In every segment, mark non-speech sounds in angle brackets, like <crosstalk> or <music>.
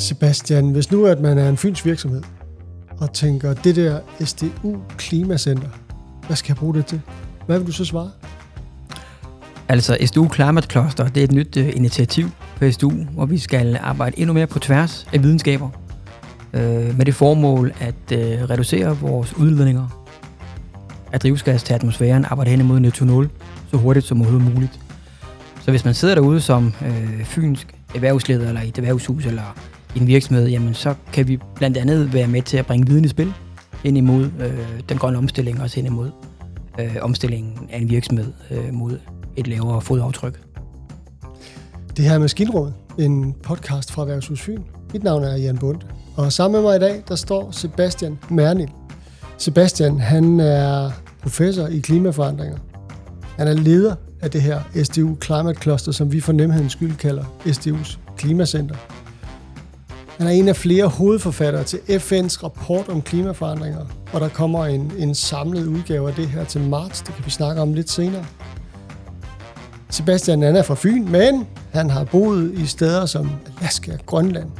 Sebastian, hvis nu at man er en fyns virksomhed, og tænker, det der SDU Klimacenter, hvad skal jeg bruge det til? Hvad vil du så svare? Altså SDU Climate Cluster, det er et nyt uh, initiativ på SDU, hvor vi skal arbejde endnu mere på tværs af videnskaber, uh, med det formål at uh, reducere vores udledninger af drivhusgas til atmosfæren, arbejde hen imod netto 0 så hurtigt som overhovedet muligt. Så hvis man sidder derude som øh, fynsk erhvervsleder, eller i et erhvervshus, eller en virksomhed, jamen så kan vi blandt andet være med til at bringe viden i spil ind imod øh, den grønne omstilling, også ind imod øh, omstillingen af en virksomhed øh, mod et lavere fodaftryk. Det her er Maskinråd, en podcast fra Erhvervshus Fyn. Mit navn er Jan Bundt, og sammen med mig i dag, der står Sebastian Mernil. Sebastian, han er professor i klimaforandringer. Han er leder af det her SDU Climate Cluster, som vi for nemhedens skyld kalder SDU's Klimacenter. Han er en af flere hovedforfattere til FN's rapport om klimaforandringer, og der kommer en, en samlet udgave af det her til marts. Det kan vi snakke om lidt senere. Sebastian han er fra Fyn, men han har boet i steder som Alaska, Grønland,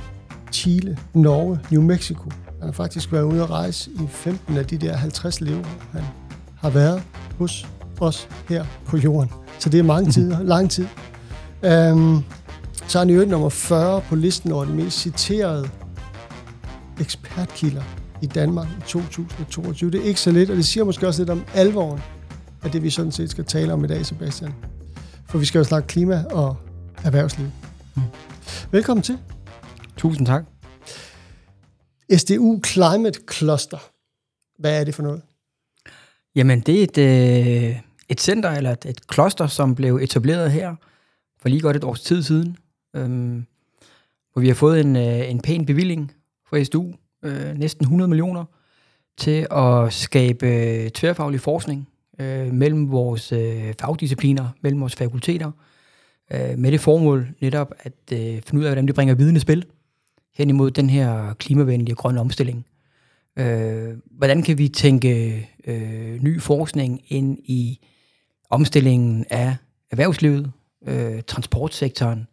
Chile, Norge, New Mexico. Han har faktisk været ude at rejse i 15 af de der 50 lever, han har været hos os her på jorden. Så det er mange tider, lang tid. Um, så er han i øvrigt nummer 40 på listen over de mest citerede ekspertkilder i Danmark i 2022. Det er ikke så lidt, og det siger måske også lidt om alvoren af det, vi sådan set skal tale om i dag, Sebastian. For vi skal jo snakke klima og erhvervsliv. Mm. Velkommen til. Tusind tak. SDU Climate Cluster. Hvad er det for noget? Jamen, det er et, øh, et center, eller et, et kloster, som blev etableret her for lige godt et års tid siden, øhm, hvor vi har fået en, øh, en pæn bevilling fra SDU, øh, næsten 100 millioner, til at skabe øh, tværfaglig forskning øh, mellem vores øh, fagdiscipliner, mellem vores fakulteter, øh, med det formål netop at øh, finde ud af, hvordan det bringer viden i spil hen imod den her klimavenlige grønne omstilling. Øh, hvordan kan vi tænke øh, ny forskning ind i omstillingen af erhvervslivet, øh, transportsektoren,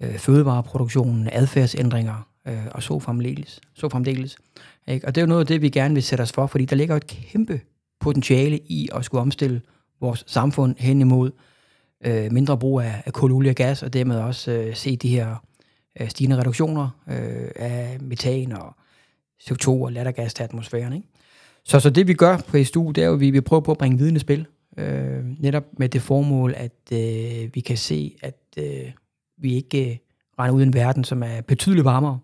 øh, fødevareproduktionen, adfærdsændringer øh, og så fremdeles. Så fremdeles ikke? Og det er jo noget af det, vi gerne vil sætte os for, fordi der ligger et kæmpe potentiale i at skulle omstille vores samfund hen imod øh, mindre brug af, af kul, olie og gas, og dermed også øh, se de her øh, stigende reduktioner øh, af metan og CO2 og lattergas til atmosfæren. Ikke? Så, så det vi gør på SDU, det er jo, at vi, vi prøver på at bringe viden i spil, øh, netop med det formål, at øh, vi kan se, at øh, vi ikke øh, regner ud i en verden, som er betydeligt varmere,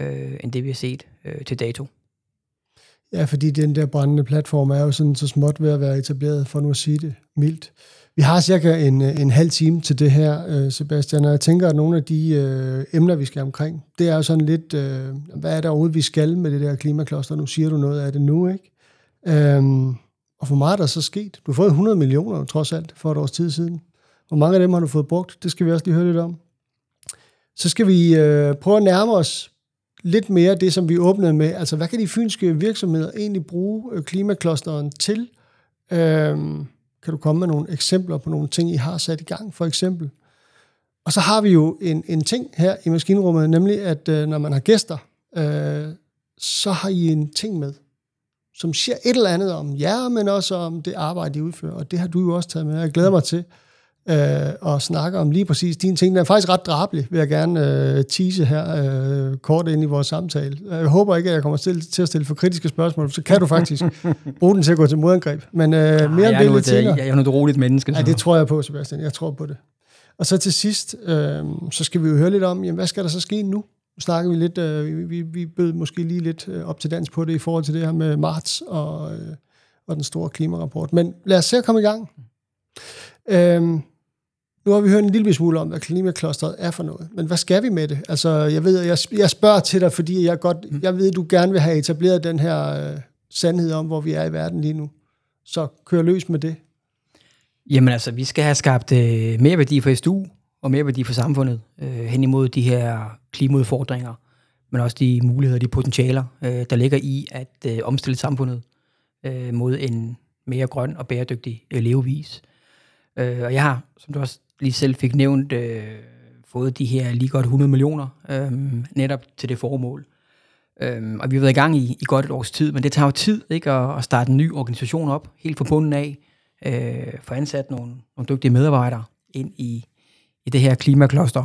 øh, end det vi har set øh, til dato. Ja, fordi den der brændende platform er jo sådan så småt ved at være etableret, for nu at sige det mildt. Vi har cirka en, øh, en halv time til det her, øh, Sebastian, og jeg tænker, at nogle af de øh, emner, vi skal omkring, det er jo sådan lidt, øh, hvad er der overhovedet, vi skal med det der klimakloster? Nu siger du noget af det nu, ikke? Øhm, og for meget er der så sket. Du har fået 100 millioner, trods alt, for et års tid siden. Hvor mange af dem har du fået brugt? Det skal vi også lige høre lidt om. Så skal vi øh, prøve at nærme os lidt mere det, som vi åbnede med. Altså, hvad kan de fynske virksomheder egentlig bruge øh, klimaklosteren til? Øhm, kan du komme med nogle eksempler på nogle ting, I har sat i gang, for eksempel? Og så har vi jo en, en ting her i maskinrummet, nemlig at øh, når man har gæster, øh, så har I en ting med, som siger et eller andet om jer, men også om det arbejde, de udfører. Og det har du jo også taget med. Jeg glæder mig til øh, og snakke om lige præcis dine ting. Den er faktisk ret drabelig, vil jeg gerne øh, tease her øh, kort ind i vores samtale. Jeg håber ikke, at jeg kommer til, til at stille for kritiske spørgsmål, så kan du faktisk <laughs> bruge den til at gå til modangreb. Men øh, mere Nej, om jeg, det er noget, jeg, senere. jeg er noget roligt menneske. Ja, det tror jeg på, Sebastian. Jeg tror på det. Og så til sidst, øh, så skal vi jo høre lidt om, jamen, hvad skal der så ske nu? Nu snakker vi lidt, øh, vi, vi, vi bød måske lige lidt øh, op til dans på det i forhold til det her med marts og, øh, og den store klimarapport. Men lad os se at komme i gang. Øh, nu har vi hørt en lille smule om, hvad klimaklosteret er for noget. Men hvad skal vi med det? Altså, jeg ved, jeg, jeg spørger til dig, fordi jeg, godt, jeg ved, at du gerne vil have etableret den her øh, sandhed om, hvor vi er i verden lige nu. Så kør løs med det. Jamen altså, vi skal have skabt øh, mere værdi for SDU og mere værdi for samfundet øh, hen imod de her klimaudfordringer, men også de muligheder, de potentialer, øh, der ligger i at øh, omstille samfundet øh, mod en mere grøn og bæredygtig øh, levevis. Øh, og jeg har, som du også lige selv fik nævnt, øh, fået de her lige godt 100 millioner øh, netop til det formål. Øh, og vi har været i gang i, i godt et års tid, men det tager jo tid ikke, at, at starte en ny organisation op, helt forbundet af, øh, få ansat nogle, nogle dygtige medarbejdere ind i, i det her klimakloster.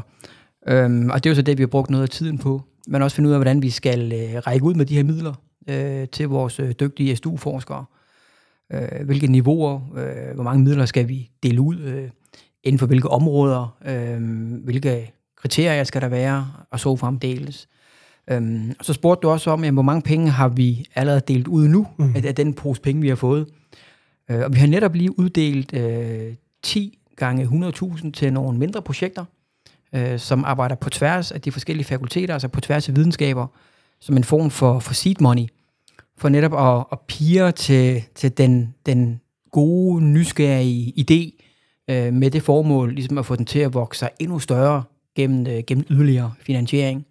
Øhm, og det er jo så det, vi har brugt noget af tiden på. Men også finde ud af, hvordan vi skal øh, række ud med de her midler øh, til vores øh, dygtige SDU-forskere. Øh, hvilke niveauer, øh, hvor mange midler skal vi dele ud, øh, inden for hvilke områder, øh, hvilke kriterier skal der være, og så fremdeles. Øhm, og så spurgte du også om, jamen, hvor mange penge har vi allerede delt ud nu, mm. af, af den pose penge, vi har fået. Øh, og vi har netop lige uddelt øh, 10 gange 100.000 til nogle mindre projekter, øh, som arbejder på tværs af de forskellige fakulteter, altså på tværs af videnskaber, som en form for, for seed money, for netop at, at pire til, til den, den gode, nysgerrige idé, øh, med det formål ligesom at få den til at vokse sig endnu større gennem, øh, gennem yderligere finansiering.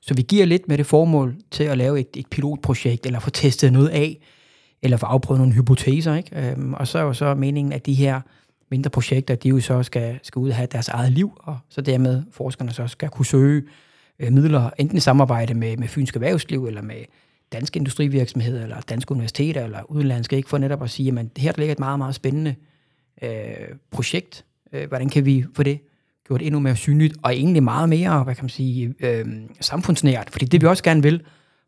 Så vi giver lidt med det formål til at lave et, et pilotprojekt, eller få testet noget af, eller få afprøvet nogle hypoteser. Ikke? Øhm, og så er jo så meningen, at de her mindre projekter, de jo så skal, skal ud og have deres eget liv, og så dermed forskerne så skal kunne søge øh, midler, enten i samarbejde med, med Fynsk Erhvervsliv, eller med danske industrivirksomheder, eller danske universiteter, eller udenlandske, ikke for netop at sige, at her der ligger et meget, meget spændende øh, projekt. Øh, hvordan kan vi få det gjort endnu mere synligt, og egentlig meget mere, hvad kan man sige, øh, samfundsnært, fordi det vi også gerne vil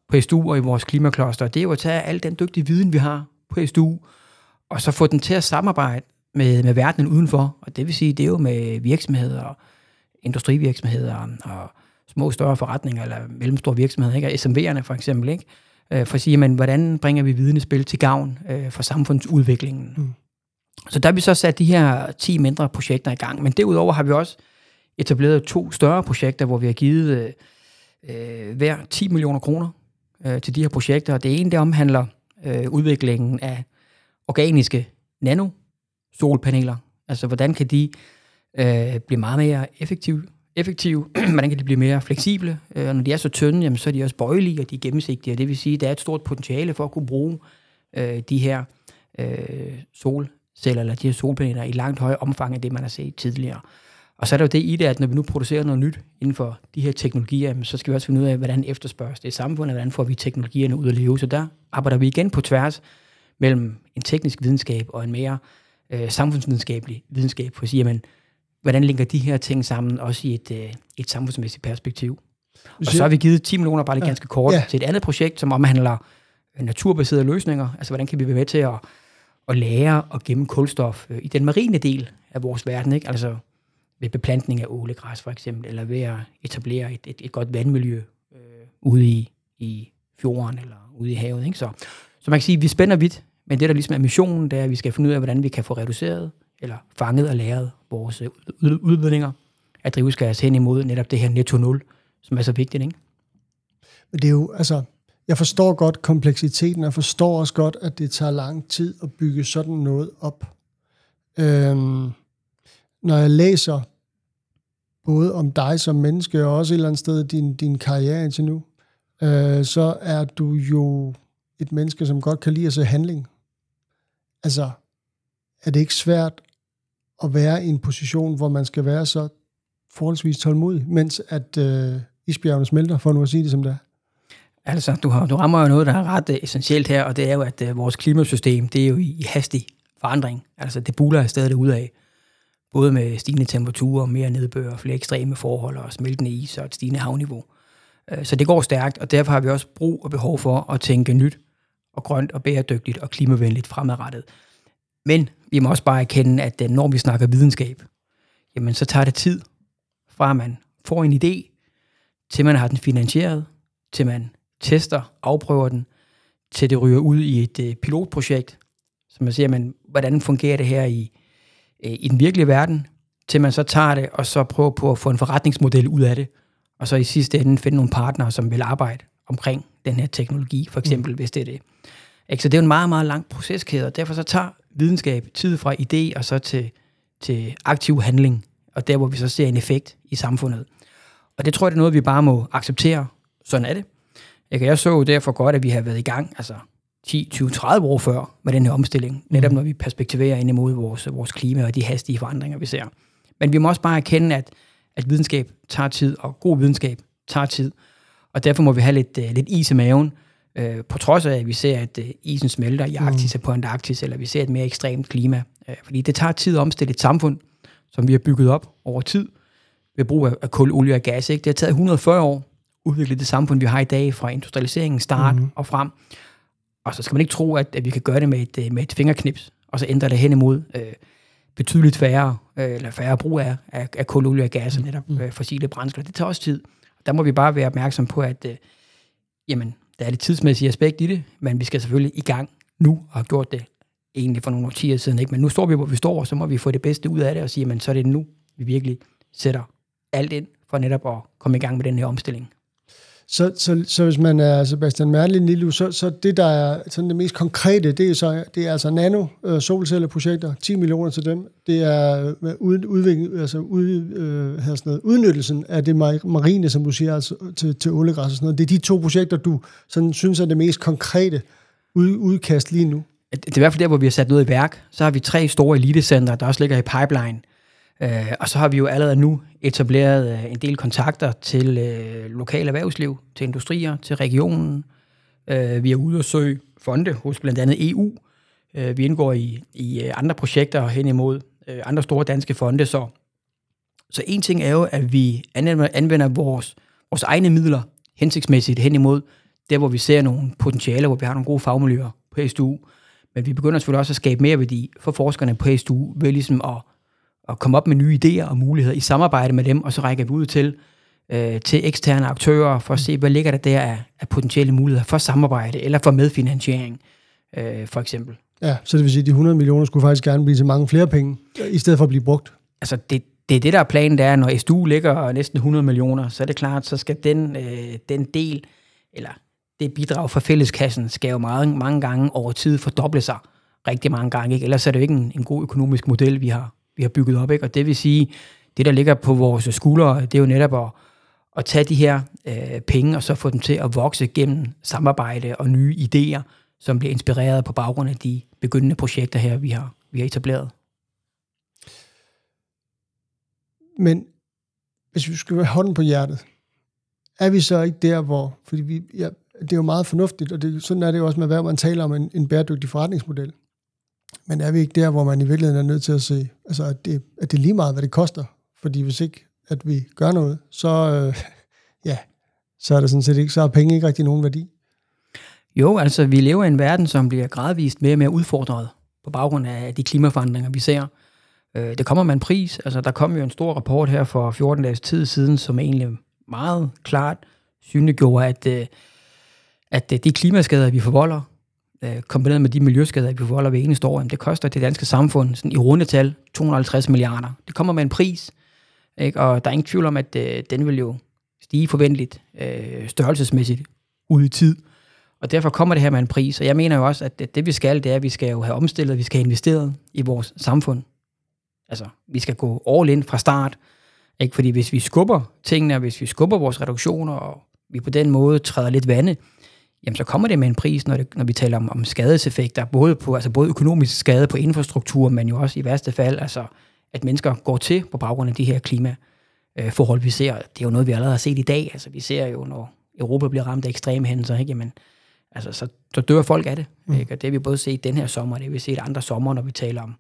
på SDU og i vores klimakloster, det er jo at tage al den dygtige viden, vi har på SDU, og så få den til at samarbejde med, med verdenen udenfor, og det vil sige, det er jo med virksomheder, industrivirksomheder og små større forretninger, eller mellemstore virksomheder, ikke? SMV'erne for eksempel, ikke? Øh, for at sige, men hvordan bringer vi viden i spil til gavn øh, for samfundsudviklingen? Mm. Så der har vi så sat de her 10 mindre projekter i gang, men derudover har vi også etableret to større projekter, hvor vi har givet øh, hver 10 millioner kroner øh, til de her projekter. Og Det ene, det omhandler øh, udviklingen af organiske nano solpaneler. Altså, hvordan kan de øh, blive meget mere effektive? effektive. <clears throat> hvordan kan de blive mere fleksible? Øh, og når de er så tynde, jamen, så er de også bøjelige, og de er gennemsigtige. Det vil sige, at der er et stort potentiale for at kunne bruge øh, de her øh, solceller, eller de her solpaneler i langt højere omfang end det, man har set tidligere. Og så er der jo det i det, at når vi nu producerer noget nyt inden for de her teknologier, så skal vi også finde ud af, hvordan efterspørges det i samfundet, hvordan får vi teknologierne ud at leve. Så der arbejder vi igen på tværs mellem en teknisk videnskab og en mere øh, samfundsvidenskabelig videnskab, for at sige, jamen, hvordan linker de her ting sammen, også i et, øh, et samfundsmæssigt perspektiv. Og så har vi givet 10 millioner, bare lige ganske kort, ja. til et andet projekt, som omhandler øh, naturbaserede løsninger. Altså, hvordan kan vi være med til at, at lære og gemme kulstof øh, i den marine del af vores verden, ikke? Altså, ved beplantning af ålegræs for eksempel, eller ved at etablere et, et, et godt vandmiljø øh, ude i, i fjorden eller ude i havet. Ikke? Så, så man kan sige, at vi spænder vidt, men det, der ligesom er missionen, det er, at vi skal finde ud af, hvordan vi kan få reduceret eller fanget og læret vores øh, udledninger af drivhusgas hen imod netop det her netto nul, som er så vigtigt. Ikke? Men det er jo, altså, jeg forstår godt kompleksiteten, og jeg forstår også godt, at det tager lang tid at bygge sådan noget op. Øhm, når jeg læser både om dig som menneske, og også et eller andet sted din, din karriere indtil nu, øh, så er du jo et menneske, som godt kan lide at se handling. Altså, er det ikke svært at være i en position, hvor man skal være så forholdsvis tålmodig, mens at øh, isbjergene smelter, for nu at sige det som det er? Altså, du, har, du rammer jo noget, der er ret øh, essentielt her, og det er jo, at øh, vores klimasystem, det er jo i, i hastig forandring. Altså, det buler afsted af både med stigende temperaturer, mere nedbør, flere ekstreme forhold og smeltende is og et stigende havniveau. Øh, så det går stærkt, og derfor har vi også brug og behov for at tænke nyt og grønt og bæredygtigt og klimavenligt fremadrettet. Men vi må også bare erkende, at øh, når vi snakker videnskab, jamen så tager det tid fra, at man får en idé, til man har den finansieret, til man tester, afprøver den, til det ryger ud i et øh, pilotprojekt, så man siger, man, hvordan fungerer det her i, øh, i den virkelige verden, til man så tager det, og så prøver på at få en forretningsmodel ud af det, og så i sidste ende finde nogle partnere, som vil arbejde omkring den her teknologi, for eksempel, mm. hvis det er det. Ikke? Så det er jo en meget, meget lang proceskæde, og derfor så tager videnskab tid fra idé og så til, til aktiv handling, og der, hvor vi så ser en effekt i samfundet. Og det tror jeg, det er noget, vi bare må acceptere. Sådan er det. Ikke? Jeg så jo derfor godt, at vi har været i gang, altså 10, 20, 30 år før med den her omstilling, netop mm. når vi perspektiverer ind imod vores, vores klima og de hastige forandringer, vi ser. Men vi må også bare erkende, at, at videnskab tager tid, og god videnskab tager tid. Og derfor må vi have lidt, uh, lidt is i maven, uh, på trods af, at vi ser, at uh, isen smelter i Arktis mm. og på Antarktis, eller vi ser et mere ekstremt klima. Uh, fordi det tager tid at omstille et samfund, som vi har bygget op over tid, ved brug af, af kul, olie og gas. Ikke? Det har taget 140 år udvikle det samfund, vi har i dag, fra industrialiseringen start mm. og frem. Og så skal man ikke tro, at, at vi kan gøre det med et, med et fingerknips, og så ændre det hen imod øh, betydeligt færre, øh, eller færre brug af, af, af kul, olie og gas og netop mm. øh, fossile brændsler. Det tager også tid. Der må vi bare være opmærksom på, at øh, jamen, der er det tidsmæssige aspekt i det, men vi skal selvfølgelig i gang nu, og har gjort det egentlig for nogle årtier siden. Ikke? Men nu står vi, hvor vi står, og så må vi få det bedste ud af det og sige, men så er det nu, vi virkelig sætter alt ind for netop at komme i gang med den her omstilling. Så, så, så hvis man er Sebastian Merlin Lille, så, så det, der er sådan det mest konkrete, det er, så, det er altså nano øh, solcelleprojekter, 10 millioner til dem. Det er øh, uden udvikling, altså ud, øh, sådan noget, udnyttelsen af det marine, som du siger, altså til, til oliegræs og sådan noget. Det er de to projekter, du sådan, synes er det mest konkrete ud, udkast lige nu. Det er i hvert fald der, hvor vi har sat noget i værk. Så har vi tre store elitecenter, der også ligger i pipeline. Øh, og så har vi jo allerede nu etableret øh, en del kontakter til øh, erhvervsliv, til industrier, til regionen. Øh, vi er ude og søge fonde hos blandt andet EU. Øh, vi indgår i, i øh, andre projekter hen imod øh, andre store danske fonde. Så, så en ting er jo, at vi anvender, anvender vores, vores egne midler hensigtsmæssigt hen imod der, hvor vi ser nogle potentialer, hvor vi har nogle gode fagmiljøer på SDU. Men vi begynder selvfølgelig også at skabe mere værdi for forskerne på SDU ved ligesom at at komme op med nye idéer og muligheder i samarbejde med dem, og så rækker vi ud til, øh, til eksterne aktører for at se, hvad ligger der der af, af potentielle muligheder for samarbejde eller for medfinansiering, øh, for eksempel. Ja, så det vil sige, at de 100 millioner skulle faktisk gerne blive til mange flere penge, i stedet for at blive brugt. Altså det, det er det, der er planen, der er, når SDU ligger næsten 100 millioner, så er det klart, så skal den, øh, den del, eller det bidrag fra fælleskassen, skal jo mange, mange gange over tid fordoble sig rigtig mange gange. Ikke? Ellers er det jo ikke en, en god økonomisk model, vi har, vi har bygget op. Ikke? Og det vil sige, det der ligger på vores skuldre, det er jo netop at, at tage de her øh, penge, og så få dem til at vokse gennem samarbejde og nye idéer, som bliver inspireret på baggrund af de begyndende projekter her, vi har, vi har etableret. Men hvis vi skal have hånden på hjertet, er vi så ikke der, hvor... Fordi vi, ja, det er jo meget fornuftigt, og det, sådan er det jo også med, hvad man taler om en, en bæredygtig forretningsmodel. Men er vi ikke der, hvor man i virkeligheden er nødt til at se, altså at det, at det er lige meget, hvad det koster? Fordi hvis ikke, at vi gør noget, så, øh, <laughs> ja, så er der sådan set ikke, så har penge ikke rigtig nogen værdi. Jo, altså vi lever i en verden, som bliver gradvist mere og mere udfordret på baggrund af de klimaforandringer, vi ser. Øh, det kommer med en pris. Altså, der kom jo en stor rapport her for 14 dages tid siden, som egentlig meget klart synliggjorde, at, øh, at øh, de klimaskader, vi forvolder, øh, kombineret med de miljøskader, vi forvolder ved eneste år, det koster det danske samfund sådan i rundetal 250 milliarder. Det kommer med en pris, ikke? og der er ingen tvivl om, at øh, den vil jo stige forventeligt øh, størrelsesmæssigt ud i tid. Og derfor kommer det her med en pris, og jeg mener jo også, at det, det vi skal, det er, at vi skal jo have omstillet, vi skal have investeret i vores samfund. Altså, vi skal gå all in fra start, ikke? fordi hvis vi skubber tingene, og hvis vi skubber vores reduktioner, og vi på den måde træder lidt vande, jamen så kommer det med en pris, når, det, når vi taler om, om skadeseffekter, både, på, altså både økonomisk skade på infrastruktur, men jo også i værste fald, altså at mennesker går til på baggrund af de her klimaforhold, vi ser. Det er jo noget, vi allerede har set i dag. Altså vi ser jo, når Europa bliver ramt af ekstreme hændelser, ikke? Jamen, altså, så, så dør folk af det. Mm. Ikke? Og det har vi både set den her sommer, og det har vi set andre sommer, når vi taler om,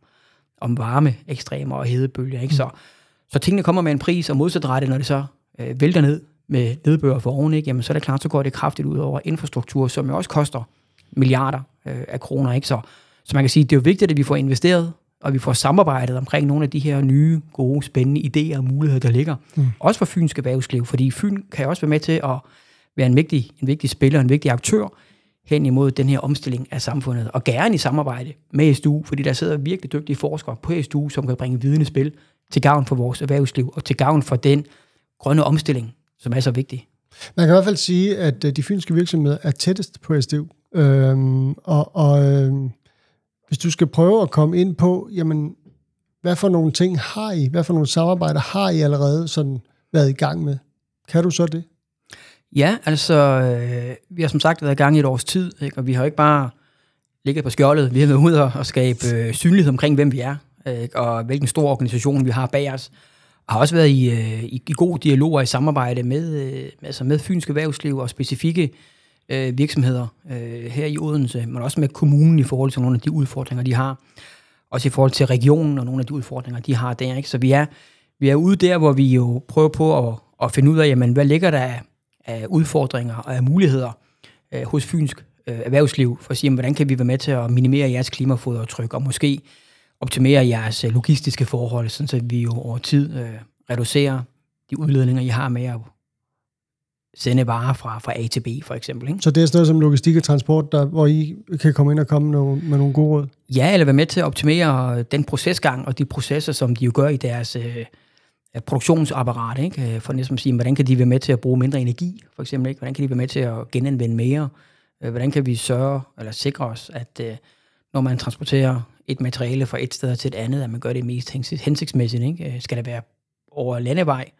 om varme, ekstremer og hedebølger. Ikke? Mm. Så, så tingene kommer med en pris, og modsatrettet, når det så øh, vælter ned, med nedbør for oven, ikke? Jamen, så er det klart, så går det kraftigt ud over infrastruktur, som jo også koster milliarder øh, af kroner. Ikke? Så, så man kan sige, det er jo vigtigt, at vi får investeret, og vi får samarbejdet omkring nogle af de her nye, gode, spændende idéer og muligheder, der ligger. Mm. Også for Fyns erhvervsliv, fordi Fyn kan også være med til at være en vigtig, en vigtig spiller, en vigtig aktør hen imod den her omstilling af samfundet, og gerne i samarbejde med SDU, fordi der sidder virkelig dygtige forskere på SDU, som kan bringe viden i spil til gavn for vores erhvervsliv, og til gavn for den grønne omstilling, som er så vigtig. Man kan i hvert fald sige, at øh, de fynske virksomheder er tættest på SDU. Øhm, og og øhm, hvis du skal prøve at komme ind på, jamen, hvad for nogle ting har I, hvad for nogle samarbejder har I allerede sådan været i gang med? Kan du så det? Ja, altså, øh, vi har som sagt været i gang i et års tid, ikke? og vi har ikke bare ligget på skjoldet, vi har været ude og skabe øh, synlighed omkring, hvem vi er, ikke? og hvilken stor organisation vi har bag os har også været i, øh, i, i god dialog og i samarbejde med, øh, altså med Fynsk Erhvervsliv og specifikke øh, virksomheder øh, her i Odense, men også med kommunen i forhold til nogle af de udfordringer, de har. Også i forhold til regionen og nogle af de udfordringer, de har der. Ikke? Så vi er, vi er ude der, hvor vi jo prøver på at, at finde ud af, jamen, hvad ligger der af, af udfordringer og af muligheder øh, hos Fynsk øh, Erhvervsliv, for at sige, jamen, hvordan kan vi være med til at minimere jeres klimafodretryk, og måske optimere jeres øh, logistiske forhold, så vi jo over tid øh, reducerer de udledninger, I har med at sende varer fra, fra A til B, for eksempel. Ikke? Så det er sådan noget som logistik og transport, der, hvor I kan komme ind og komme med, med nogle gode råd? Ja, eller være med til at optimere den procesgang og de processer, som de jo gør i deres øh, produktionsapparat. Ikke? Øh, for næsten at sige, hvordan kan de være med til at bruge mindre energi, for eksempel? Ikke? Hvordan kan de være med til at genanvende mere? Øh, hvordan kan vi sørge eller sikre os, at øh, når man transporterer et materiale fra et sted til et andet, at man gør det mest hensigtsmæssigt? Ikke? Skal det være over landevej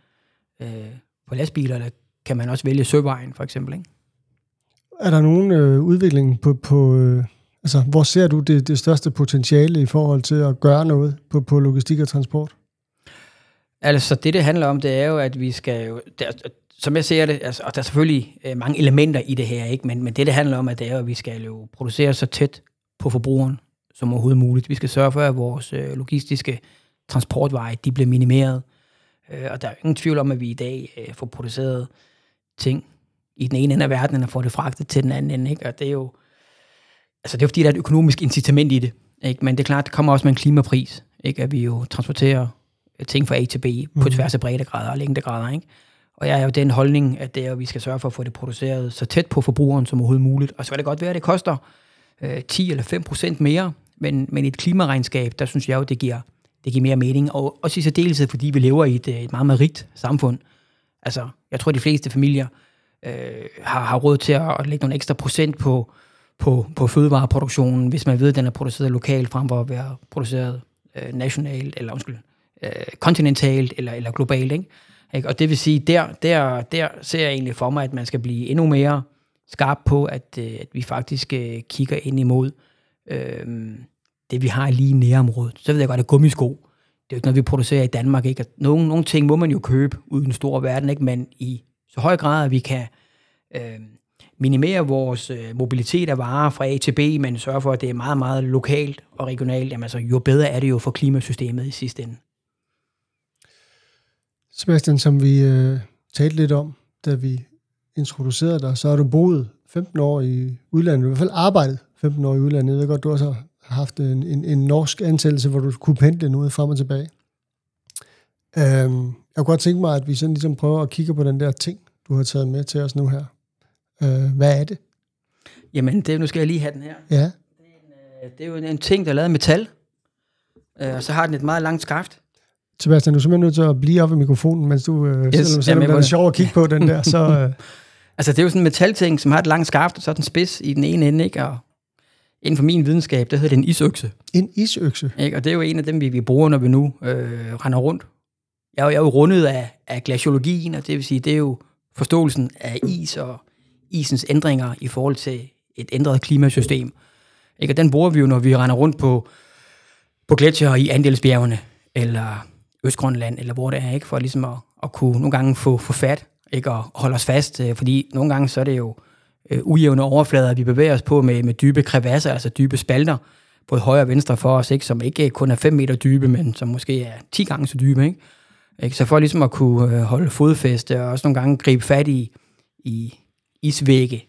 øh, på lastbiler, eller kan man også vælge søvejen, for eksempel. Ikke? Er der nogen øh, udvikling på, på øh, altså, hvor ser du det, det største potentiale i forhold til at gøre noget på, på logistik og transport? Altså, det det handler om, det er jo, at vi skal jo, der, som jeg ser det, altså, og der er selvfølgelig øh, mange elementer i det her, ikke? Men, men det det handler om, at det er jo, at vi skal jo producere så tæt på forbrugeren som overhovedet muligt. Vi skal sørge for, at vores øh, logistiske transportveje, de bliver minimeret. Øh, og der er ingen tvivl om, at vi i dag øh, får produceret ting i den ene ende af verden, og får det fragtet til den anden ende. Ikke? Og det er jo, altså det er fordi, der er et økonomisk incitament i det. Ikke? Men det er klart, det kommer også med en klimapris, ikke? at vi jo transporterer ting fra A til B mm. på mhm. tværs af breddegrader og længdegrader. Ikke? Og jeg er jo den holdning, at det er, at vi skal sørge for at få det produceret så tæt på forbrugeren som overhovedet muligt. Og så kan det godt være, at det koster øh, 10 eller 5 procent mere, men, men et klimaregnskab, der synes jeg jo, det giver, det giver mere mening. Og også i særdeleshed, fordi vi lever i et, øh, et meget, meget rigt samfund. Altså, jeg tror, de fleste familier øh, har, har råd til at, at lægge nogle ekstra procent på, på, på fødevareproduktionen, hvis man ved, at den er produceret lokalt, frem for at være produceret øh, nationalt, eller undskyld, øh, kontinentalt eller, eller globalt. Ikke? Ikke? Og det vil sige, der, der, der ser jeg egentlig for mig, at man skal blive endnu mere skarp på, at, øh, at vi faktisk øh, kigger ind imod øh, det, vi har lige i nærområdet. Så ved jeg godt, at gummisko, det er jo ikke noget, vi producerer i Danmark. Ikke? Nogle, nogle ting må man jo købe ude i den store verden, ikke? men i så høj grad, at vi kan øh, minimere vores øh, mobilitet af varer fra A til B, men sørge for, at det er meget, meget lokalt og regionalt, jamen altså, jo bedre er det jo for klimasystemet i sidste ende. Sebastian, som vi øh, talte lidt om, da vi introducerede dig, så har du boet 15 år i udlandet, i hvert fald arbejdet 15 år i udlandet. Jeg ved godt, du også har haft en, en, en norsk ansættelse, hvor du kunne pendle noget frem og tilbage. Øhm, jeg kunne godt tænke mig, at vi sådan ligesom prøver at kigge på den der ting, du har taget med til os nu her. Øh, hvad er det? Jamen, det, nu skal jeg lige have den her. Ja. Det er, en, øh, det er jo en, en ting, der er lavet af metal, øh, og så har den et meget langt skaft. Sebastian, du er simpelthen nødt til at blive op i mikrofonen, mens du, øh, yes, selvom, selvom det er sjovt at kigge på den der, så... <laughs> Øh. altså, det er jo sådan en metalting, som har et langt skaft, og så er den spids i den ene ende, ikke? Og inden for min videnskab, der hedder det en isøkse. En isøkse? Ikke? Og det er jo en af dem, vi, vi bruger, når vi nu øh, render rundt. Jeg er, jo, jeg er jo rundet af, af glaciologien, og det vil sige, det er jo forståelsen af is og isens ændringer i forhold til et ændret klimasystem. Ikke? Og den bruger vi jo, når vi render rundt på, på gletsjer i Andelsbjergene, eller Østgrønland, eller hvor det er, ikke? for ligesom at, at kunne nogle gange få, få fat, ikke? og holde os fast, øh, fordi nogle gange så er det jo øh, ujævne overflader, vi bevæger os på med, med dybe krevasser, altså dybe spalter, både højre og venstre for os, ikke? som ikke øh, kun er 5 meter dybe, men som måske er 10 gange så dybe. Ikke? Ikke? Så for ligesom at kunne øh, holde fodfæste, og også nogle gange gribe fat i, i isvægge,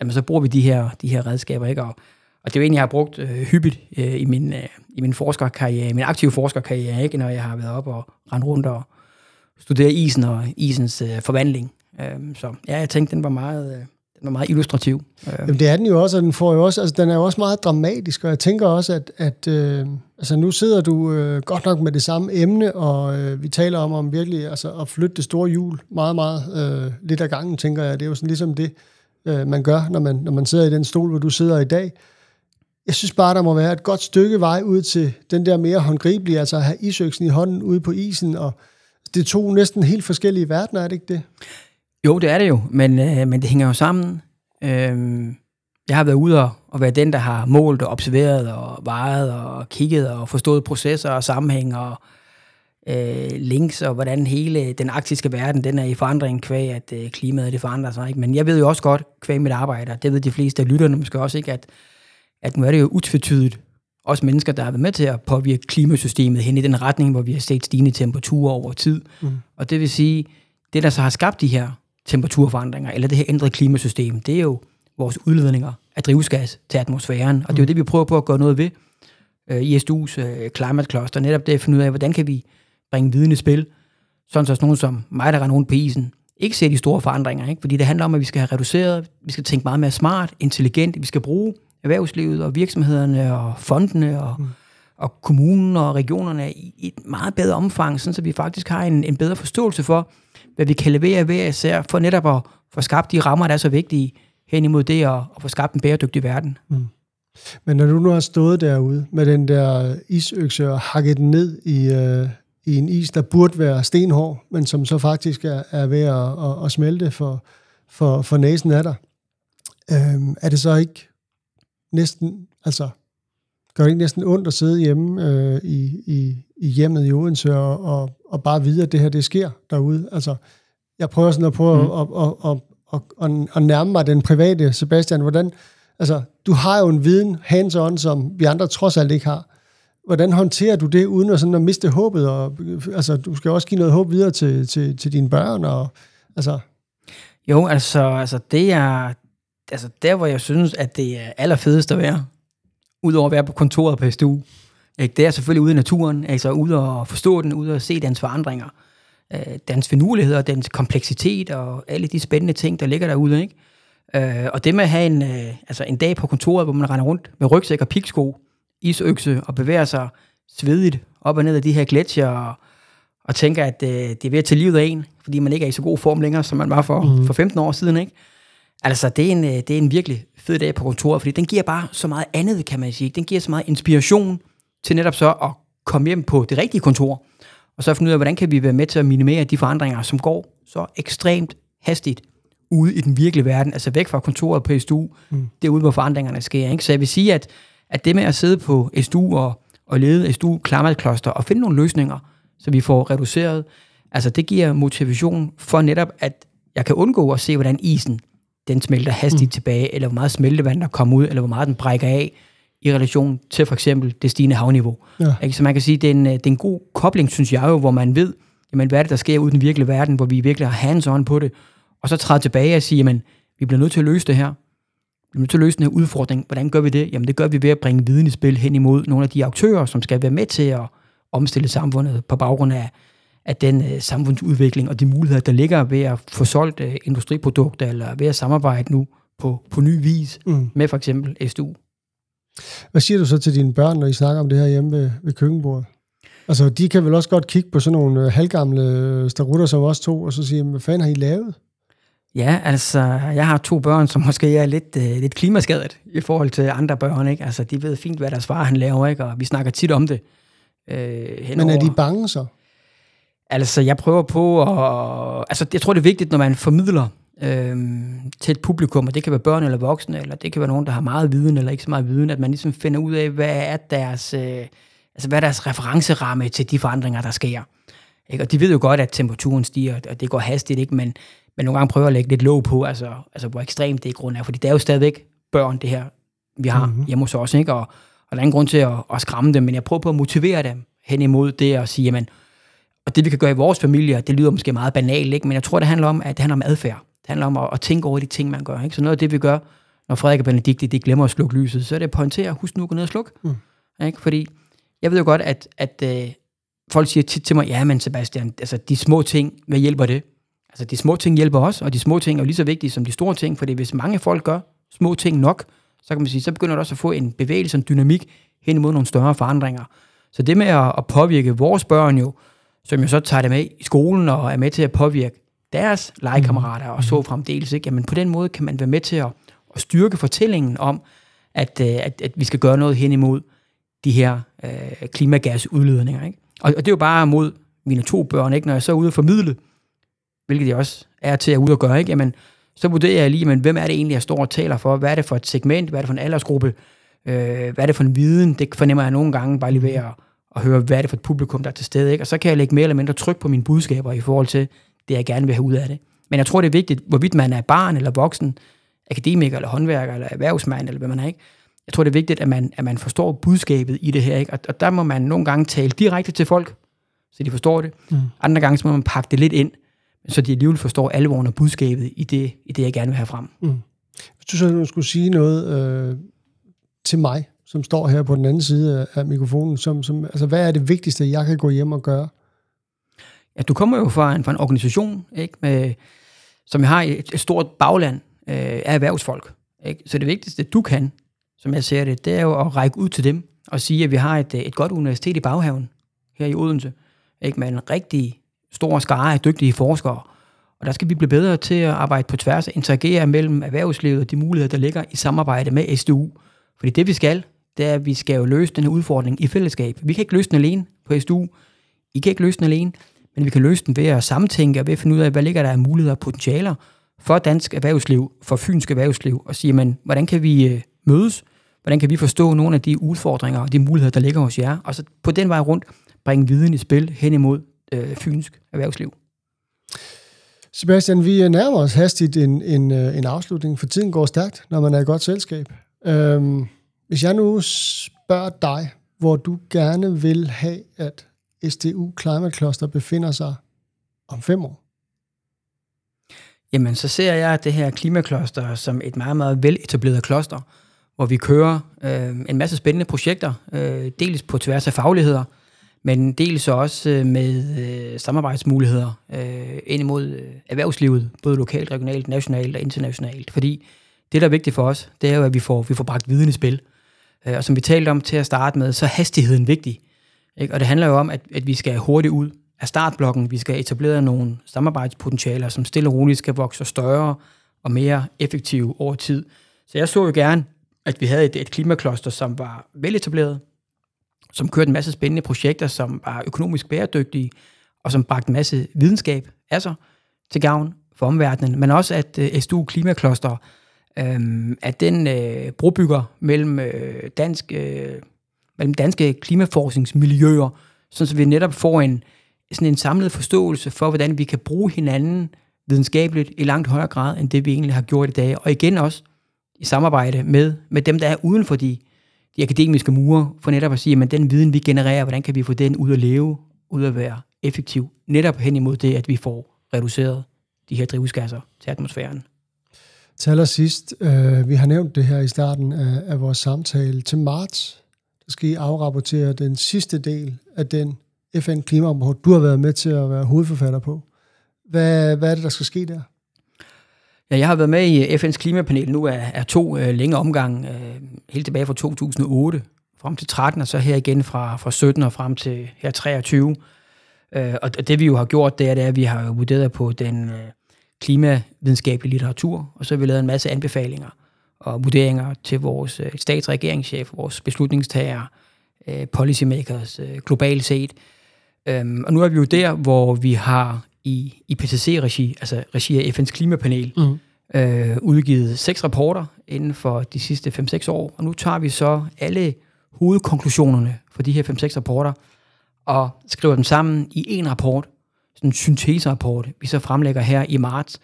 jamen så bruger vi de her, de her redskaber. Ikke? Og, og det er jo en, jeg har brugt øh, hyppigt øh, i, min, øh, i min forskerkarriere, min aktive forskerkarriere, ikke? når jeg har været op og rendt rundt og studeret isen og isens øh, forvandling. Øh, så ja, jeg tænkte, den var meget... Øh, den var meget illustrativ. Jamen, det er den jo også, og den, får jo også, altså, den er jo også meget dramatisk, og jeg tænker også, at, at øh, altså, nu sidder du øh, godt nok med det samme emne, og øh, vi taler om, om virkelig altså, at flytte det store hjul meget, meget øh, lidt ad gangen, tænker jeg. Det er jo sådan ligesom det, øh, man gør, når man, når man sidder i den stol, hvor du sidder i dag. Jeg synes bare, der må være et godt stykke vej ud til den der mere håndgribelige, altså at have isøksen i hånden ude på isen, og det er to næsten helt forskellige verdener, er det ikke det? Jo, det er det jo, men, øh, men det hænger jo sammen. Øh, jeg har været ude og, og være den, der har målt og observeret og vejet og kigget og forstået processer og sammenhæng. Og øh, links, og hvordan hele den arktiske verden, den er i forandring kvæg, at øh, klimaet det forandrer sig. Ikke? Men jeg ved jo også godt, kvæg mit arbejde, og det ved de fleste af lytterne måske også, ikke, at, at nu er det jo utvetydigt, også mennesker, der har været med til at påvirke klimasystemet hen i den retning, hvor vi har set stigende temperaturer over tid. Mm. Og det vil sige, det der så har skabt de her temperaturforandringer, eller det her ændrede klimasystem, det er jo vores udledninger af drivhusgas til atmosfæren. Og det er jo mm. det, vi prøver på at gøre noget ved øh, i SDU's øh, Climate Cluster. Netop det at finde ud af, hvordan kan vi bringe viden i spil, sådan så nogen som mig, der render rundt på isen, ikke ser de store forandringer. Ikke? Fordi det handler om, at vi skal have reduceret, vi skal tænke meget mere smart, intelligent, vi skal bruge erhvervslivet og virksomhederne og fondene og, mm. og kommunen og regionerne i et meget bedre omfang, sådan så vi faktisk har en, en bedre forståelse for, hvad vi kan levere hver især, for netop at få skabt de rammer, der er så vigtige hen imod det at, at få skabt en bæredygtig verden. Mm. Men når du nu har stået derude med den der isøkse og hakket den ned i, øh, i en is, der burde være stenhård, men som så faktisk er, er ved at, at, at smelte for, for, for næsen af dig, øh, er det så ikke næsten, altså, gør det ikke næsten ondt at sidde hjemme øh, i, i, i hjemmet i Odense og, og, og bare vide, at det her, det sker derude? Altså, jeg prøver sådan at prøve mm. at, at, at, at, at, at nærme mig den private Sebastian. Hvordan, altså, du har jo en viden hands-on, som vi andre trods alt ikke har. Hvordan håndterer du det, uden at, sådan at miste håbet? Og, altså, du skal også give noget håb videre til, til, til dine børn. Og, altså. Jo, altså, altså det er, altså der, hvor jeg synes, at det er allerfedest at være, udover at være på kontoret på SDU, ikke? det er selvfølgelig ude i naturen, altså ude at forstå den, ude at se dens forandringer, øh, dens finurligheder, dens kompleksitet og alle de spændende ting, der ligger derude. Ikke? Øh, og det med at have en, øh, altså en dag på kontoret, hvor man render rundt med rygsæk og piksko, isøkse og bevæger sig svedigt op og ned af de her gletsjer og, og tænker, at øh, det er ved at tage livet af en, fordi man ikke er i så god form længere, som man var for, mm. for 15 år siden. Ikke? Altså, det er, en, øh, det er en virkelig fed dag på kontoret, fordi den giver bare så meget andet, kan man sige. Den giver så meget inspiration til netop så at komme hjem på det rigtige kontor, og så finde ud af, hvordan kan vi være med til at minimere de forandringer, som går så ekstremt hastigt ude i den virkelige verden, altså væk fra kontoret på SDU, mm. det er ude, hvor forandringerne sker. Ikke? Så jeg vil sige, at, at det med at sidde på SDU og, og lede SDU Climate Cluster og finde nogle løsninger, så vi får reduceret, altså det giver motivation for netop, at jeg kan undgå at se, hvordan isen den smelter hastigt mm. tilbage, eller hvor meget smeltevand der kommer ud, eller hvor meget den brækker af i relation til for eksempel det stigende havniveau. Ja. Ikke? Så man kan sige, det er, en, det er en god kobling, synes jeg jo, hvor man ved, jamen, hvad er det, der sker ude i den virkelige verden, hvor vi virkelig har hands-on på det, og så træde tilbage og sige, jamen, vi bliver nødt til at løse det her. Vi bliver nødt til at løse den her udfordring. Hvordan gør vi det? Jamen, det gør vi ved at bringe viden i spil hen imod nogle af de aktører, som skal være med til at omstille samfundet på baggrund af, af den uh, samfundsudvikling og de muligheder, der ligger ved at få solgt uh, industriprodukter, eller ved at samarbejde nu på, på ny vis mm. med for eksempel SDU. Hvad siger du så til dine børn, når I snakker om det her hjemme ved, ved køkkenbordet? Altså, de kan vel også godt kigge på sådan nogle uh, halvgamle starutter som os to, og så sige, hvad fanden har I lavet? Ja, altså, jeg har to børn, som måske er lidt, uh, lidt klimaskadet i forhold til andre børn, ikke? Altså, de ved fint, hvad deres far han laver, ikke? Og vi snakker tit om det. Uh, Men er de bange så? Altså, jeg prøver på at... Altså, jeg tror, det er vigtigt, når man formidler øh, til et publikum, og det kan være børn eller voksne, eller det kan være nogen, der har meget viden eller ikke så meget viden, at man ligesom finder ud af, hvad er deres, øh, altså, hvad er deres referenceramme til de forandringer, der sker. Ikke? Og de ved jo godt, at temperaturen stiger, og det går hastigt, ikke? Men, men nogle gange prøver at lægge lidt låg på, altså, altså hvor ekstremt det i grund er, fordi det er jo stadigvæk børn, det her, vi har mm-hmm. hjemme hos os, ikke? Og, og der er ingen grund til at, at skræmme dem, men jeg prøver på at motivere dem hen imod det og sige, jamen, og det vi kan gøre i vores familie, det lyder måske meget banalt, ikke? men jeg tror, det handler om, at det handler om adfærd. Det handler om at, at tænke over de ting, man gør. Ikke? Så noget af det, vi gør, når Frederik og Benedikte, de glemmer at slukke lyset, så er det at pointere, husk nu at gå ned og slukke. Mm. Ikke? Fordi jeg ved jo godt, at, at uh, folk siger tit til mig, ja, men Sebastian, altså de små ting, hvad hjælper det? Altså de små ting hjælper os, og de små ting er jo lige så vigtige som de store ting, fordi hvis mange folk gør små ting nok, så kan man sige, så begynder det også at få en bevægelse, en dynamik hen imod nogle større forandringer. Så det med at, at påvirke vores børn jo, som jo så tager det med i skolen og er med til at påvirke deres legekammerater og så fremdeles. Ikke? Jamen på den måde kan man være med til at, at styrke fortællingen om, at, øh, at, at vi skal gøre noget hen imod de her øh, klimagasudledninger. Ikke? Og, og det er jo bare mod mine to børn, ikke? når jeg så er ude og formidle, hvilket jeg også er til at ud og gøre, ikke? Jamen, så vurderer jeg lige, men hvem er det egentlig, jeg står og taler for? Hvad er det for et segment? Hvad er det for en aldersgruppe? Øh, hvad er det for en viden? Det fornemmer jeg nogle gange bare lige ved at, og høre, hvad er det for et publikum, der er til stede. Ikke? Og så kan jeg lægge mere eller mindre tryk på mine budskaber i forhold til det, jeg gerne vil have ud af det. Men jeg tror, det er vigtigt, hvorvidt man er barn eller voksen, akademiker eller håndværker eller erhvervsmand eller hvad man er. Ikke? Jeg tror, det er vigtigt, at man, at man forstår budskabet i det her. Ikke? Og, og der må man nogle gange tale direkte til folk, så de forstår det. Mm. Andre gange så må man pakke det lidt ind, så de alligevel forstår alvoren og budskabet i det, i det jeg gerne vil have frem. Mm. Hvis du så skulle sige noget øh, til mig, som står her på den anden side af mikrofonen, som, som, altså, hvad er det vigtigste, jeg kan gå hjem og gøre? Ja, du kommer jo fra en, fra en organisation, ikke, med, som har et, et stort bagland øh, af erhvervsfolk. Ikke? Så det vigtigste, du kan, som jeg ser det, det er jo at række ud til dem og sige, at vi har et, et godt universitet i baghaven her i Odense, ikke? med en rigtig stor skare af dygtige forskere. Og der skal vi blive bedre til at arbejde på tværs og interagere mellem erhvervslivet og de muligheder, der ligger i samarbejde med SDU. Fordi det vi skal, det er, at vi skal jo løse den her udfordring i fællesskab. Vi kan ikke løse den alene på SDU. I kan ikke løse den alene, men vi kan løse den ved at samtænke og ved at finde ud af, hvad ligger der af muligheder og potentialer for dansk erhvervsliv, for fynsk erhvervsliv, og sige, men, hvordan kan vi øh, mødes? Hvordan kan vi forstå nogle af de udfordringer og de muligheder, der ligger hos jer? Og så på den vej rundt bringe viden i spil hen imod øh, fynsk erhvervsliv. Sebastian, vi øh, nærmer os hastigt en, en, øh, en afslutning, for tiden går stærkt, når man er i godt selskab. Øhm, hvis jeg nu spørger dig, hvor du gerne vil have, at SDU Climate Cluster befinder sig om fem år? Jamen, så ser jeg det her klimakloster som et meget, meget veletableret kloster, hvor vi kører øh, en masse spændende projekter, øh, dels på tværs af fagligheder, men dels også øh, med øh, samarbejdsmuligheder øh, ind imod øh, erhvervslivet, både lokalt, regionalt, nationalt og internationalt. Fordi det, der er vigtigt for os, det er jo, at vi får, vi får bragt viden i spil. Øh, og som vi talte om til at starte med, så er hastigheden vigtig. Ikke? Og det handler jo om, at, at vi skal hurtigt ud af startblokken. Vi skal etablere nogle samarbejdspotentialer, som stille og roligt skal vokse større og mere effektive over tid. Så jeg så jo gerne, at vi havde et, et klimakloster, som var veletableret, som kørte en masse spændende projekter, som var økonomisk bæredygtige, og som bragte en masse videnskab af sig til gavn for omverdenen, men også at øh, uh, SDU Klimakloster, øh, at den øh, brobygger mellem, øh, dansk, øh, mellem danske klimaforskningsmiljøer, så vi netop får en, sådan en samlet forståelse for, hvordan vi kan bruge hinanden videnskabeligt i langt højere grad, end det vi egentlig har gjort i dag. Og igen også i samarbejde med, med dem, der er uden for de, de akademiske mure, for netop at sige, at den viden, vi genererer, hvordan kan vi få den ud at leve, ud at være effektiv, netop hen imod det, at vi får reduceret de her drivhusgasser til atmosfæren. Til allersidst, øh, vi har nævnt det her i starten af, af vores samtale. Til marts, der skal I afrapportere den sidste del af den FN-klimarapport, du har været med til at være hovedforfatter på. Hvad, hvad er det, der skal ske der? Ja, jeg har været med i øh, FN's klimapanel nu af, af to øh, længe omgange, øh, helt tilbage fra 2008 frem til 13, og så her igen fra, fra 17 og frem til her 23. Øh, og det vi jo har gjort, det er, det er at vi har vurderet på den øh, klimavidenskabelige litteratur, og så har vi lavet en masse anbefalinger og vurderinger til vores øh, vores beslutningstagere, øh, policymakers øh, globalt set. Øhm, og nu er vi jo der, hvor vi har i IPCC-regi, altså regi af FN's klimapanel, mm. øh, udgivet seks rapporter inden for de sidste 5-6 år, og nu tager vi så alle hovedkonklusionerne for de her 5-6 rapporter, og skriver dem sammen i en rapport, sådan en synteserapport, vi så fremlægger her i marts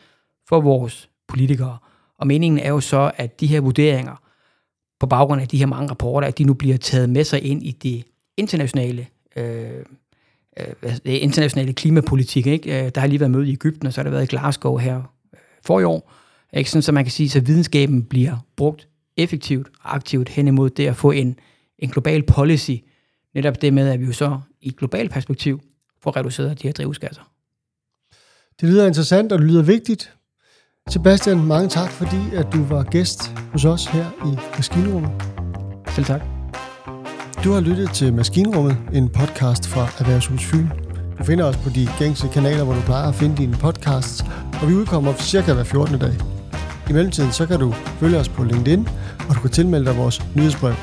for vores politikere. Og meningen er jo så, at de her vurderinger, på baggrund af de her mange rapporter, at de nu bliver taget med sig ind i det internationale øh, øh, internationale klimapolitik. Ikke? Øh, der har lige været møde i Ægypten, og så har der været i Glasgow her øh, for i år. Ikke? Sådan, så man kan sige, at videnskaben bliver brugt effektivt og aktivt hen imod det at få en, en global policy. Netop det med, at vi jo så i et globalt perspektiv får reduceret de her drivhusgasser. Det lyder interessant, og det lyder vigtigt. Sebastian, mange tak, fordi at du var gæst hos os her i Maskinrummet. Selv tak. Du har lyttet til Maskinrummet, en podcast fra Erhvervshus Fyn. Du finder os på de gængse kanaler, hvor du plejer at finde dine podcasts, og vi udkommer cirka hver 14. dag. I mellemtiden så kan du følge os på LinkedIn, og du kan tilmelde dig vores nyhedsbrev.